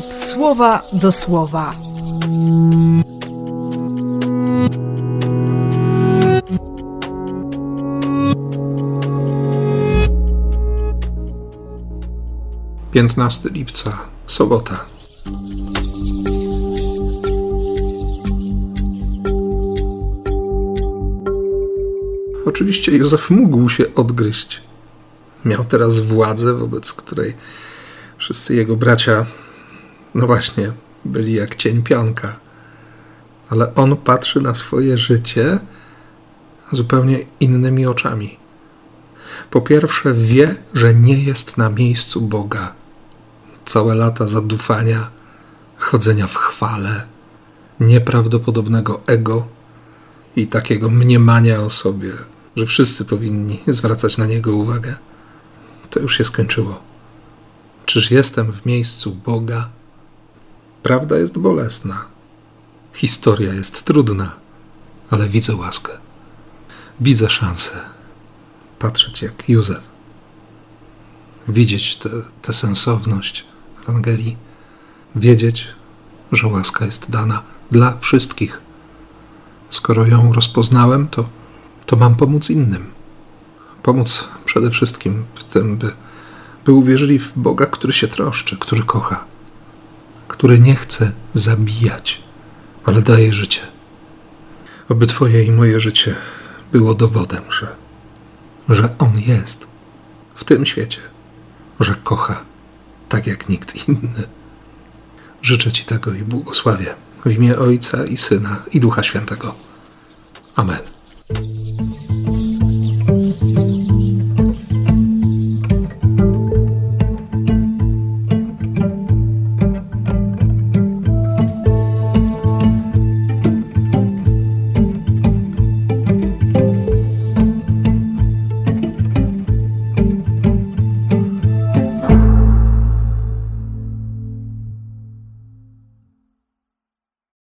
słowa do słowa. Piętnasty lipca, sobota. Oczywiście Józef mógł się odgryźć. Miał teraz władzę, wobec której wszyscy jego bracia, no właśnie, byli jak cień pionka. Ale on patrzy na swoje życie zupełnie innymi oczami. Po pierwsze, wie, że nie jest na miejscu Boga. Całe lata zadufania, chodzenia w chwale, nieprawdopodobnego ego i takiego mniemania o sobie, że wszyscy powinni zwracać na niego uwagę. To już się skończyło. Czyż jestem w miejscu Boga? Prawda jest bolesna. Historia jest trudna, ale widzę łaskę. Widzę szansę. Patrzeć jak Józef. Widzieć tę sensowność Ewangelii. Wiedzieć, że łaska jest dana dla wszystkich. Skoro ją rozpoznałem, to, to mam pomóc innym. Pomóc przede wszystkim w tym, by, by uwierzyli w Boga, który się troszczy, który kocha, który nie chce zabijać, ale daje życie. Aby Twoje i moje życie było dowodem, że, że On jest w tym świecie, że kocha tak jak nikt inny. Życzę Ci tego i błogosławię w imię Ojca i Syna i Ducha Świętego. Amen.